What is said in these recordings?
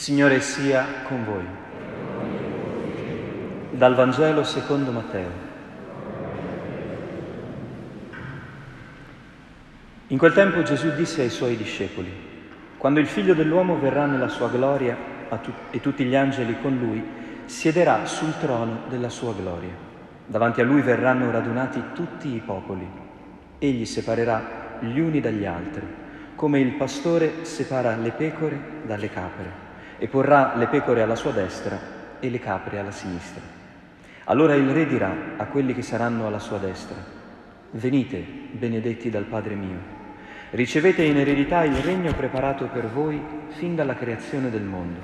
Signore sia con voi. Dal Vangelo secondo Matteo. In quel tempo Gesù disse ai suoi discepoli, quando il figlio dell'uomo verrà nella sua gloria e tutti gli angeli con lui, siederà sul trono della sua gloria. Davanti a lui verranno radunati tutti i popoli. Egli separerà gli uni dagli altri, come il pastore separa le pecore dalle capre, e porrà le pecore alla sua destra e le capre alla sinistra. Allora il re dirà a quelli che saranno alla sua destra, venite, benedetti dal Padre mio. Ricevete in eredità il regno preparato per voi fin dalla creazione del mondo,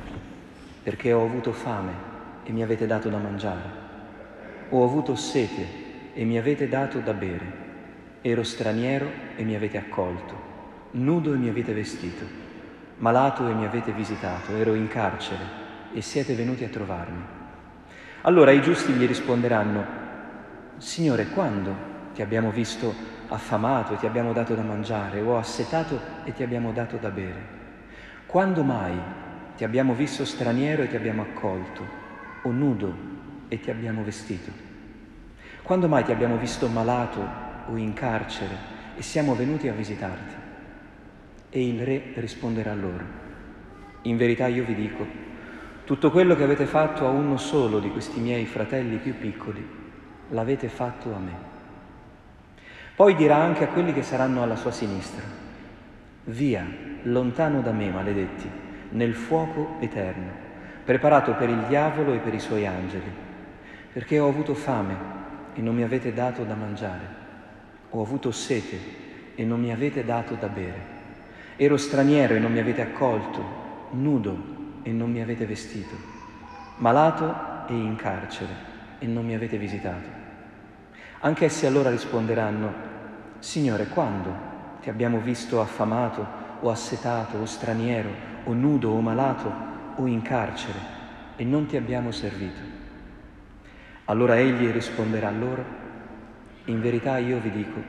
perché ho avuto fame e mi avete dato da mangiare, ho avuto sete e mi avete dato da bere, ero straniero e mi avete accolto, nudo e mi avete vestito, malato e mi avete visitato, ero in carcere e siete venuti a trovarmi. Allora i giusti gli risponderanno, Signore, quando ti abbiamo visto affamato e ti abbiamo dato da mangiare, o assetato e ti abbiamo dato da bere? Quando mai ti abbiamo visto straniero e ti abbiamo accolto, o nudo e ti abbiamo vestito? Quando mai ti abbiamo visto malato o in carcere e siamo venuti a visitarti? E il re risponderà loro, in verità io vi dico, tutto quello che avete fatto a uno solo di questi miei fratelli più piccoli, l'avete fatto a me. Poi dirà anche a quelli che saranno alla sua sinistra, via, lontano da me, maledetti, nel fuoco eterno, preparato per il diavolo e per i suoi angeli, perché ho avuto fame e non mi avete dato da mangiare, ho avuto sete e non mi avete dato da bere, ero straniero e non mi avete accolto, nudo e non mi avete vestito, malato e in carcere e non mi avete visitato. Anch'essi allora risponderanno, Signore, quando ti abbiamo visto affamato o assetato o straniero o nudo o malato o in carcere e non ti abbiamo servito? Allora egli risponderà loro, in verità io vi dico,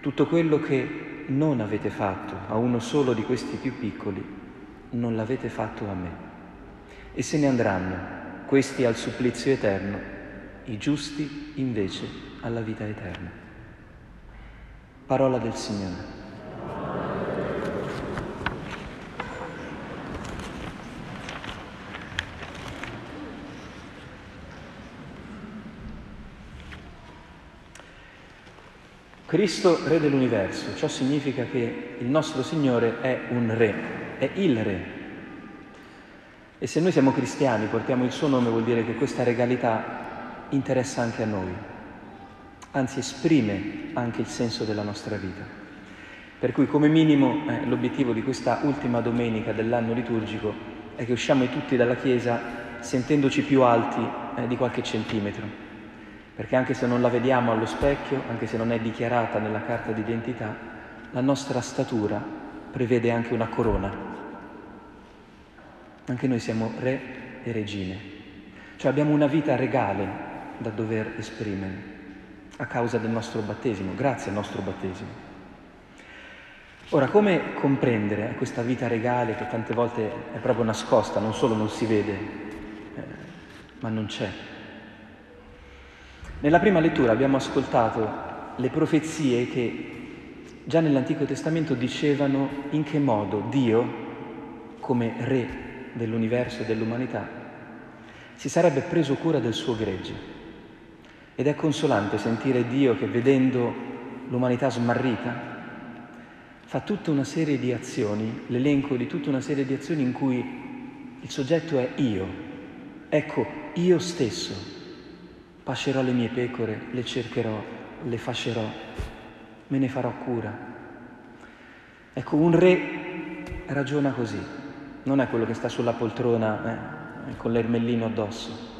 tutto quello che non avete fatto a uno solo di questi più piccoli, non l'avete fatto a me. E se ne andranno, questi al supplizio eterno, i giusti invece alla vita eterna. Parola del Signore. Cristo, Re dell'universo, ciò significa che il nostro Signore è un Re, è il Re. E se noi siamo cristiani, portiamo il suo nome, vuol dire che questa regalità interessa anche a noi anzi esprime anche il senso della nostra vita. Per cui come minimo eh, l'obiettivo di questa ultima domenica dell'anno liturgico è che usciamo tutti dalla Chiesa sentendoci più alti eh, di qualche centimetro, perché anche se non la vediamo allo specchio, anche se non è dichiarata nella carta d'identità, la nostra statura prevede anche una corona. Anche noi siamo re e regine, cioè abbiamo una vita regale da dover esprimere a causa del nostro battesimo, grazie al nostro battesimo. Ora, come comprendere questa vita regale che tante volte è proprio nascosta, non solo non si vede, eh, ma non c'è? Nella prima lettura abbiamo ascoltato le profezie che già nell'Antico Testamento dicevano in che modo Dio, come re dell'universo e dell'umanità, si sarebbe preso cura del suo gregge ed è consolante sentire Dio che vedendo l'umanità smarrita fa tutta una serie di azioni, l'elenco di tutta una serie di azioni in cui il soggetto è io. Ecco, io stesso pascerò le mie pecore, le cercherò, le fascerò, me ne farò cura. Ecco, un re ragiona così, non è quello che sta sulla poltrona eh, con l'ermellino addosso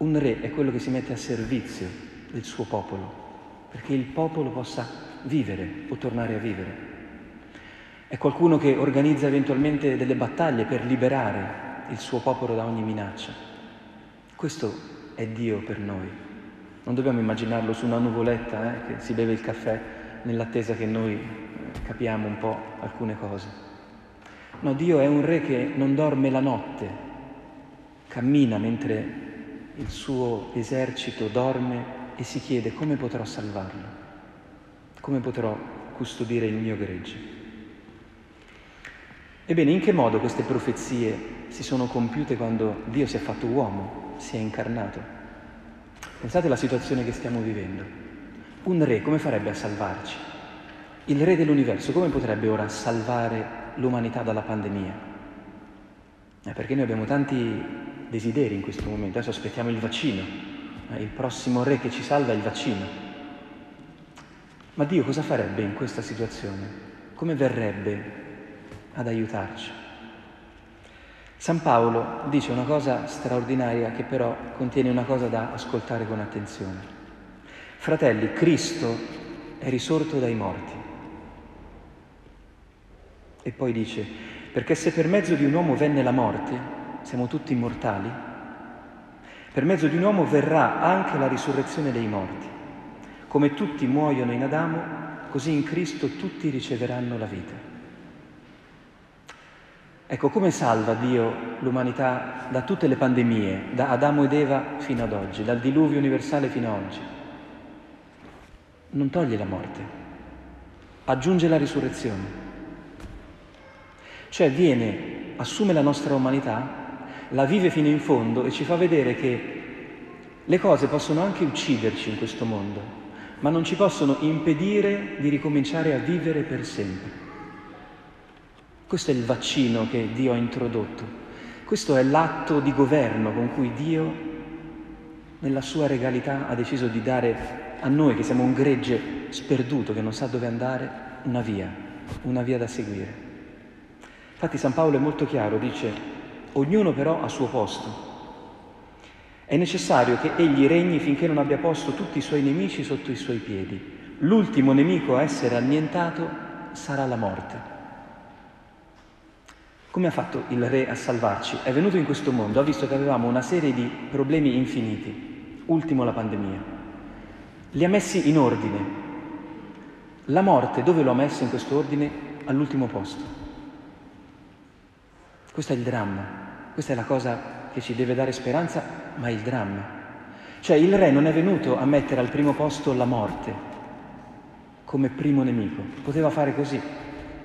un re è quello che si mette a servizio del suo popolo, perché il popolo possa vivere o tornare a vivere. È qualcuno che organizza eventualmente delle battaglie per liberare il suo popolo da ogni minaccia. Questo è Dio per noi. Non dobbiamo immaginarlo su una nuvoletta eh, che si beve il caffè nell'attesa che noi eh, capiamo un po' alcune cose. No, Dio è un re che non dorme la notte, cammina mentre il suo esercito dorme e si chiede come potrò salvarlo, come potrò custodire il mio gregge. Ebbene, in che modo queste profezie si sono compiute quando Dio si è fatto uomo, si è incarnato? Pensate alla situazione che stiamo vivendo. Un re come farebbe a salvarci? Il re dell'universo come potrebbe ora salvare l'umanità dalla pandemia? Eh, perché noi abbiamo tanti desideri in questo momento, adesso aspettiamo il vaccino, eh, il prossimo re che ci salva è il vaccino. Ma Dio cosa farebbe in questa situazione? Come verrebbe ad aiutarci. San Paolo dice una cosa straordinaria che però contiene una cosa da ascoltare con attenzione. Fratelli, Cristo è risorto dai morti. E poi dice, perché se per mezzo di un uomo venne la morte, siamo tutti immortali, per mezzo di un uomo verrà anche la risurrezione dei morti. Come tutti muoiono in Adamo, così in Cristo tutti riceveranno la vita. Ecco, come salva Dio l'umanità da tutte le pandemie, da Adamo ed Eva fino ad oggi, dal diluvio universale fino ad oggi? Non toglie la morte, aggiunge la risurrezione. Cioè viene, assume la nostra umanità, la vive fino in fondo e ci fa vedere che le cose possono anche ucciderci in questo mondo, ma non ci possono impedire di ricominciare a vivere per sempre. Questo è il vaccino che Dio ha introdotto. Questo è l'atto di governo con cui Dio, nella sua regalità, ha deciso di dare a noi, che siamo un gregge sperduto, che non sa dove andare, una via, una via da seguire. Infatti San Paolo è molto chiaro, dice, ognuno però a suo posto. È necessario che egli regni finché non abbia posto tutti i suoi nemici sotto i suoi piedi. L'ultimo nemico a essere annientato sarà la morte. Come ha fatto il Re a salvarci? È venuto in questo mondo, ha visto che avevamo una serie di problemi infiniti, ultimo la pandemia. Li ha messi in ordine. La morte dove lo ha messo in questo ordine? All'ultimo posto. Questo è il dramma, questa è la cosa che ci deve dare speranza, ma è il dramma. Cioè il Re non è venuto a mettere al primo posto la morte come primo nemico, poteva fare così.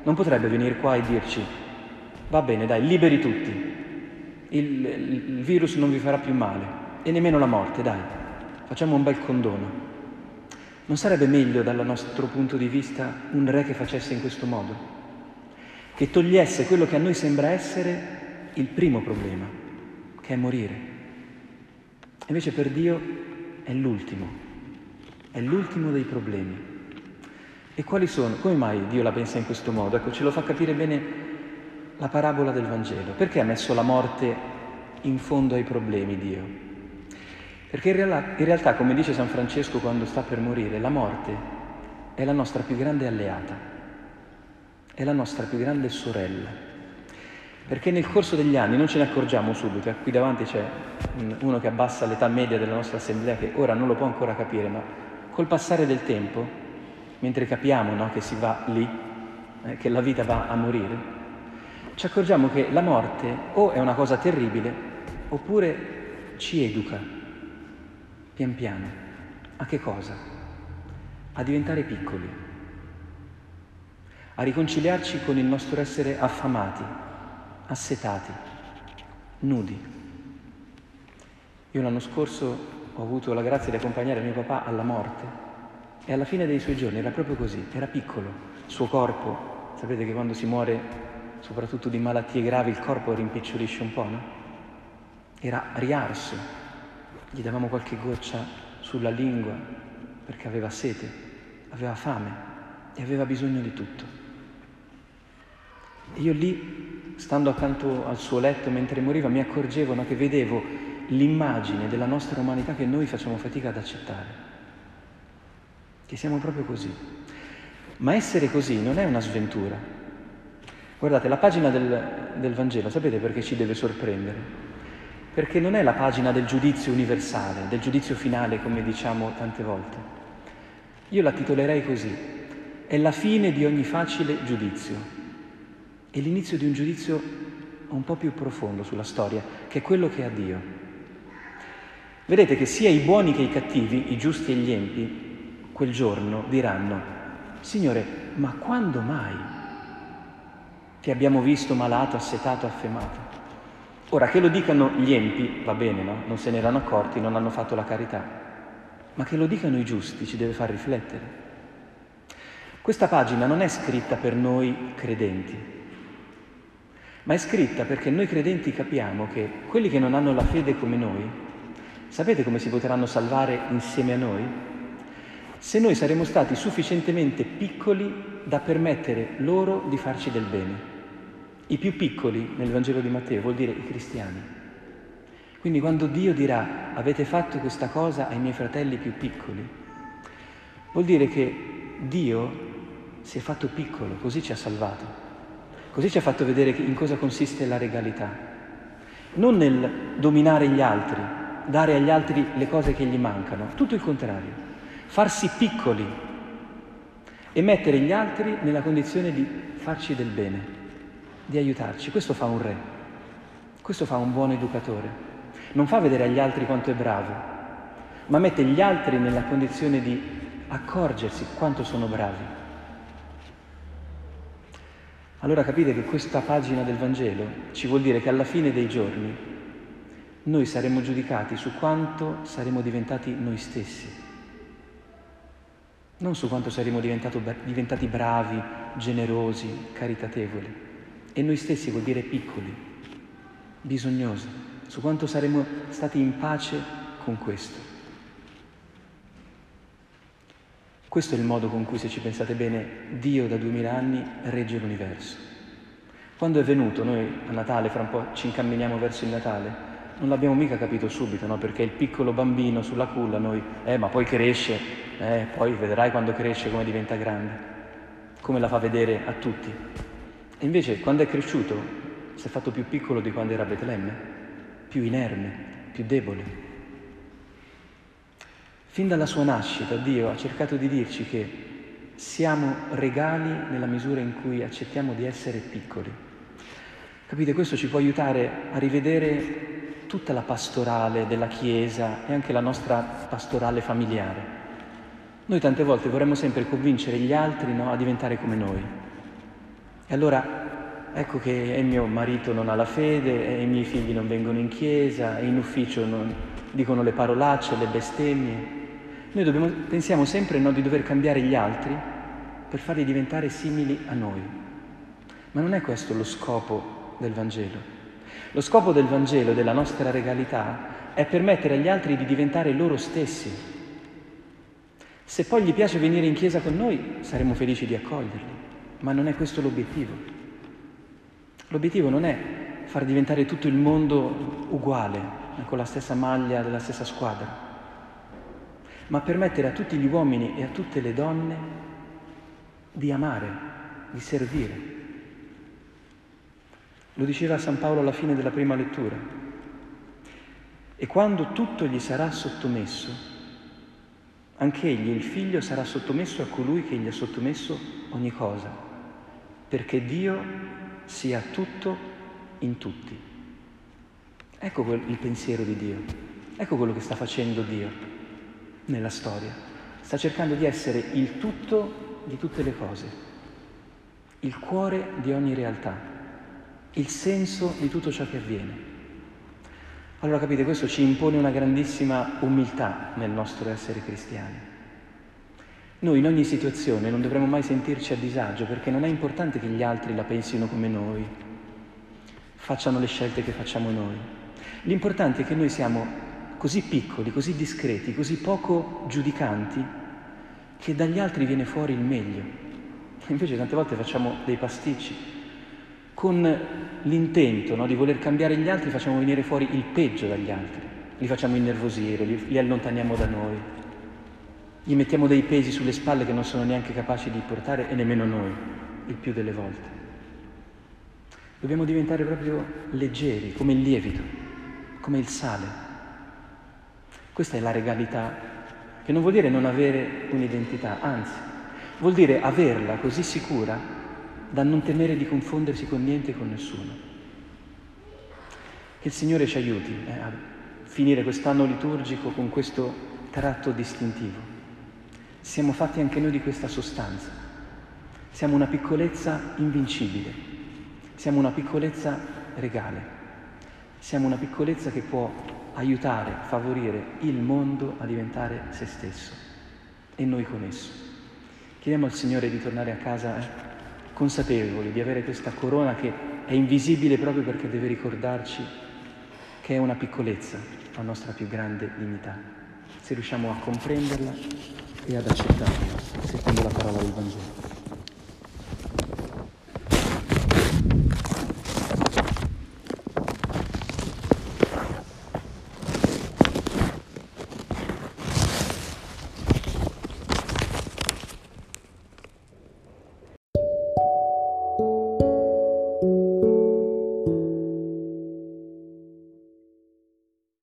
Non potrebbe venire qua e dirci Va bene, dai, liberi tutti. Il, il, virus non vi farà più male e nemmeno la morte, dai. Facciamo un bel condono. Non sarebbe meglio dal nostro punto di vista un re che facesse in questo modo? Che togliesse quello che a noi sembra essere il primo problema, che è morire. Invece per Dio è l'ultimo, è l'ultimo dei problemi. E quali sono? Come mai Dio la pensa in questo modo? Ecco, ce lo fa capire bene la parabola del Vangelo. Perché ha messo la morte in fondo ai problemi Dio? Perché in, reala, in realtà, come dice San Francesco quando sta per morire, la morte è la nostra più grande alleata, è la nostra più grande sorella. Perché nel corso degli anni non ce ne accorgiamo subito, eh. qui davanti c'è uno che abbassa l'età media della nostra assemblea che ora non lo può ancora capire, ma col passare del tempo, mentre capiamo no, che si va lì, eh, che la vita va a morire, ci accorgiamo che la morte o è una cosa terribile oppure ci educa, pian piano. A che cosa? A diventare piccoli, a riconciliarci con il nostro essere affamati, assetati, nudi. Io l'anno scorso ho avuto la grazia di accompagnare mio papà alla morte e alla fine dei suoi giorni era proprio così, era piccolo, il suo corpo, sapete che quando si muore soprattutto di malattie gravi, il corpo rimpicciolisce un po', no? Era riarso, gli davamo qualche goccia sulla lingua perché aveva sete, aveva fame e aveva bisogno di tutto. E io lì, stando accanto al suo letto mentre moriva, mi accorgevo no, che vedevo l'immagine della nostra umanità che noi facciamo fatica ad accettare, che siamo proprio così. Ma essere così non è una sventura, Guardate, la pagina del, del Vangelo, sapete perché ci deve sorprendere? Perché non è la pagina del giudizio universale, del giudizio finale, come diciamo tante volte. Io la titolerei così, è la fine di ogni facile giudizio. è l'inizio di un giudizio un po' più profondo sulla storia, che è quello che ha Dio. Vedete che sia i buoni che i cattivi, i giusti e gli empi, quel giorno diranno, Signore, ma quando mai ti abbiamo visto malato, assetato, affemato? Ora, che lo dicano gli empi, va bene, no? Non se ne erano accorti, non hanno fatto la carità, ma che lo dicano i giusti ci deve far riflettere. Questa pagina non è scritta per noi credenti, ma è scritta perché noi credenti capiamo che quelli che non hanno la fede come noi, sapete come si potranno salvare insieme a noi? Se noi saremo stati sufficientemente piccoli da permettere loro di farci del bene. I più piccoli nel Vangelo di Matteo vuol dire i cristiani. Quindi quando Dio dirà avete fatto questa cosa ai miei fratelli più piccoli, vuol dire che Dio si è fatto piccolo, così ci ha salvato. Così ci ha fatto vedere in cosa consiste la regalità. Non nel dominare gli altri, dare agli altri le cose che gli mancano, tutto il contrario. Farsi piccoli e mettere gli altri nella condizione di farci del bene, di aiutarci. Questo fa un re, questo fa un buon educatore. Non fa vedere agli altri quanto è bravo, ma mette gli altri nella condizione di accorgersi quanto sono bravi. Allora capite che questa pagina del Vangelo ci vuol dire che alla fine dei giorni noi saremo giudicati su quanto saremo diventati noi stessi, non su quanto saremo diventati bravi, generosi, caritatevoli. E noi stessi vuol dire piccoli, bisognosi, su quanto saremo stati in pace con questo. Questo è il modo con cui, se ci pensate bene, Dio da duemila anni regge l'universo. Quando è venuto, noi a Natale, fra un po' ci incamminiamo verso il Natale, non l'abbiamo mica capito subito, no? Perché il piccolo bambino sulla culla, noi, eh, ma poi cresce, eh, poi vedrai quando cresce come diventa grande, come la fa vedere a tutti. E invece, quando è cresciuto, si è fatto più piccolo di quando era Betlemme, più inerme, più debole. Fin dalla sua nascita Dio ha cercato di dirci che siamo regali nella misura in cui accettiamo di essere piccoli. Capite? Questo ci può aiutare a rivedere tutta la pastorale della Chiesa e anche la nostra pastorale familiare. Noi tante volte vorremmo sempre convincere gli altri no, a diventare come noi. E allora ecco che mio marito non ha la fede, i miei figli non vengono in chiesa, in ufficio non dicono le parolacce, le bestemmie. Noi dobbiamo, pensiamo sempre no, di dover cambiare gli altri per farli diventare simili a noi. Ma non è questo lo scopo del Vangelo. Lo scopo del Vangelo, della nostra regalità, è permettere agli altri di diventare loro stessi. Se poi gli piace venire in chiesa con noi, saremo felici di accoglierli, ma non è questo l'obiettivo. L'obiettivo non è far diventare tutto il mondo uguale, con la stessa maglia della stessa squadra ma permettere a tutti gli uomini e a tutte le donne di amare, di servire. Lo diceva San Paolo alla fine della prima lettura. E quando tutto gli sarà sottomesso, anch'egli, il figlio, sarà sottomesso a colui che gli ha sottomesso ogni cosa, perché Dio sia tutto in tutti. Ecco il pensiero di Dio, ecco quello che sta facendo Dio nella storia. Sta cercando di essere il tutto di tutte le cose, il cuore di ogni realtà, il senso di tutto ciò che avviene. Allora capite, questo ci impone una grandissima umiltà nel nostro essere cristiani. Noi in ogni situazione non dovremmo mai sentirci a disagio perché non è importante che gli altri la pensino come noi, facciano le scelte che facciamo noi. L'importante è che noi siamo così piccoli, così discreti, così poco giudicanti, che dagli altri viene fuori il meglio. Invece tante volte facciamo dei pasticci. Con l'intento no, di voler cambiare gli altri facciamo venire fuori il peggio dagli altri, li facciamo innervosire, li, li allontaniamo da noi, gli mettiamo dei pesi sulle spalle che non sono neanche capaci di portare e nemmeno noi, il più delle volte. Dobbiamo diventare proprio leggeri, come il lievito, come il sale. Questa è la regalità, che non vuol dire non avere un'identità, anzi, vuol dire averla così sicura da non temere di confondersi con niente e con nessuno. Che il Signore ci aiuti eh, a finire quest'anno liturgico con questo tratto distintivo. Siamo fatti anche noi di questa sostanza. Siamo una piccolezza invincibile, siamo una piccolezza regale, siamo una piccolezza che può aiutare, favorire il mondo a diventare se stesso e noi con esso. Chiediamo al Signore di tornare a casa eh, consapevoli di avere questa corona che è invisibile proprio perché deve ricordarci che è una piccolezza, la nostra più grande dignità. Se riusciamo a comprenderla e ad accettarla, secondo la parola del Vangelo.